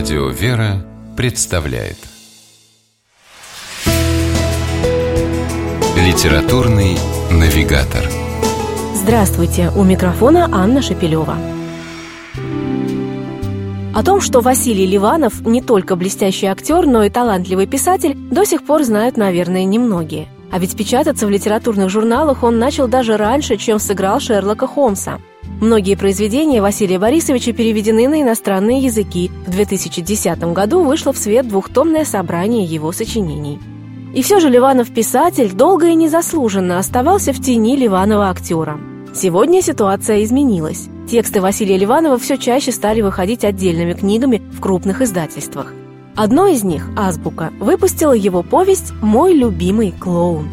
Радио «Вера» представляет Литературный навигатор Здравствуйте! У микрофона Анна Шапилева. О том, что Василий Ливанов не только блестящий актер, но и талантливый писатель, до сих пор знают, наверное, немногие. А ведь печататься в литературных журналах он начал даже раньше, чем сыграл Шерлока Холмса. Многие произведения Василия Борисовича переведены на иностранные языки. В 2010 году вышло в свет двухтомное собрание его сочинений. И все же Ливанов-писатель долго и незаслуженно оставался в тени Ливанова-актера. Сегодня ситуация изменилась. Тексты Василия Ливанова все чаще стали выходить отдельными книгами в крупных издательствах. Одной из них, «Азбука», выпустила его повесть «Мой любимый клоун».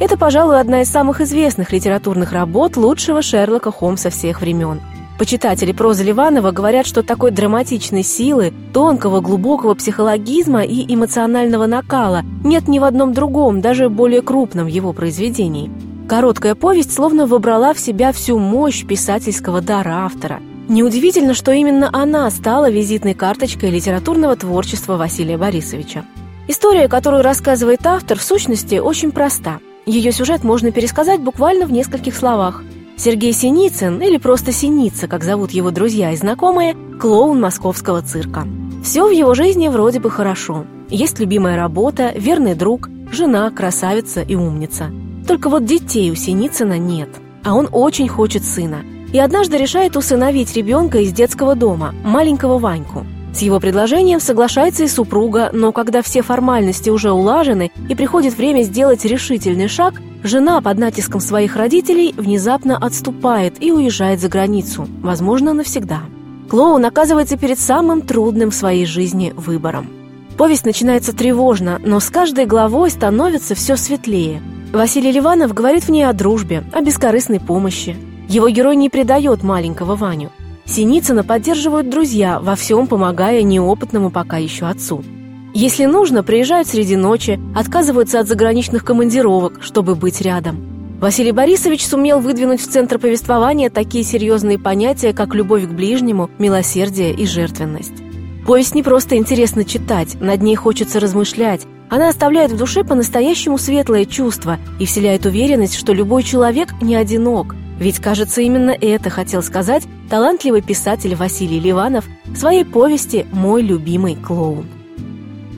Это, пожалуй, одна из самых известных литературных работ лучшего Шерлока Холмса всех времен. Почитатели прозы Ливанова говорят, что такой драматичной силы, тонкого, глубокого психологизма и эмоционального накала нет ни в одном другом, даже более крупном его произведении. Короткая повесть словно вобрала в себя всю мощь писательского дара автора. Неудивительно, что именно она стала визитной карточкой литературного творчества Василия Борисовича. История, которую рассказывает автор, в сущности очень проста – ее сюжет можно пересказать буквально в нескольких словах. Сергей Синицын, или просто Синица, как зовут его друзья и знакомые, клоун московского цирка. Все в его жизни вроде бы хорошо. Есть любимая работа, верный друг, жена, красавица и умница. Только вот детей у Синицына нет, а он очень хочет сына. И однажды решает усыновить ребенка из детского дома, маленького Ваньку – с его предложением соглашается и супруга, но когда все формальности уже улажены и приходит время сделать решительный шаг, жена под натиском своих родителей внезапно отступает и уезжает за границу, возможно, навсегда. Клоун оказывается перед самым трудным в своей жизни выбором. Повесть начинается тревожно, но с каждой главой становится все светлее. Василий Ливанов говорит в ней о дружбе, о бескорыстной помощи. Его герой не предает маленького Ваню – Синицына поддерживают друзья, во всем помогая неопытному пока еще отцу. Если нужно, приезжают среди ночи, отказываются от заграничных командировок, чтобы быть рядом. Василий Борисович сумел выдвинуть в центр повествования такие серьезные понятия, как любовь к ближнему, милосердие и жертвенность. Повесть не просто интересно читать, над ней хочется размышлять. Она оставляет в душе по-настоящему светлое чувство и вселяет уверенность, что любой человек не одинок, ведь, кажется, именно это хотел сказать талантливый писатель Василий Ливанов в своей повести «Мой любимый клоун».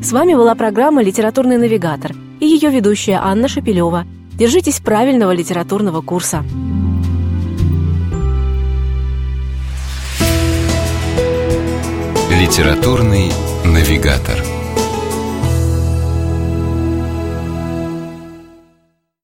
С вами была программа «Литературный навигатор» и ее ведущая Анна Шапилева. Держитесь правильного литературного курса. Литературный навигатор.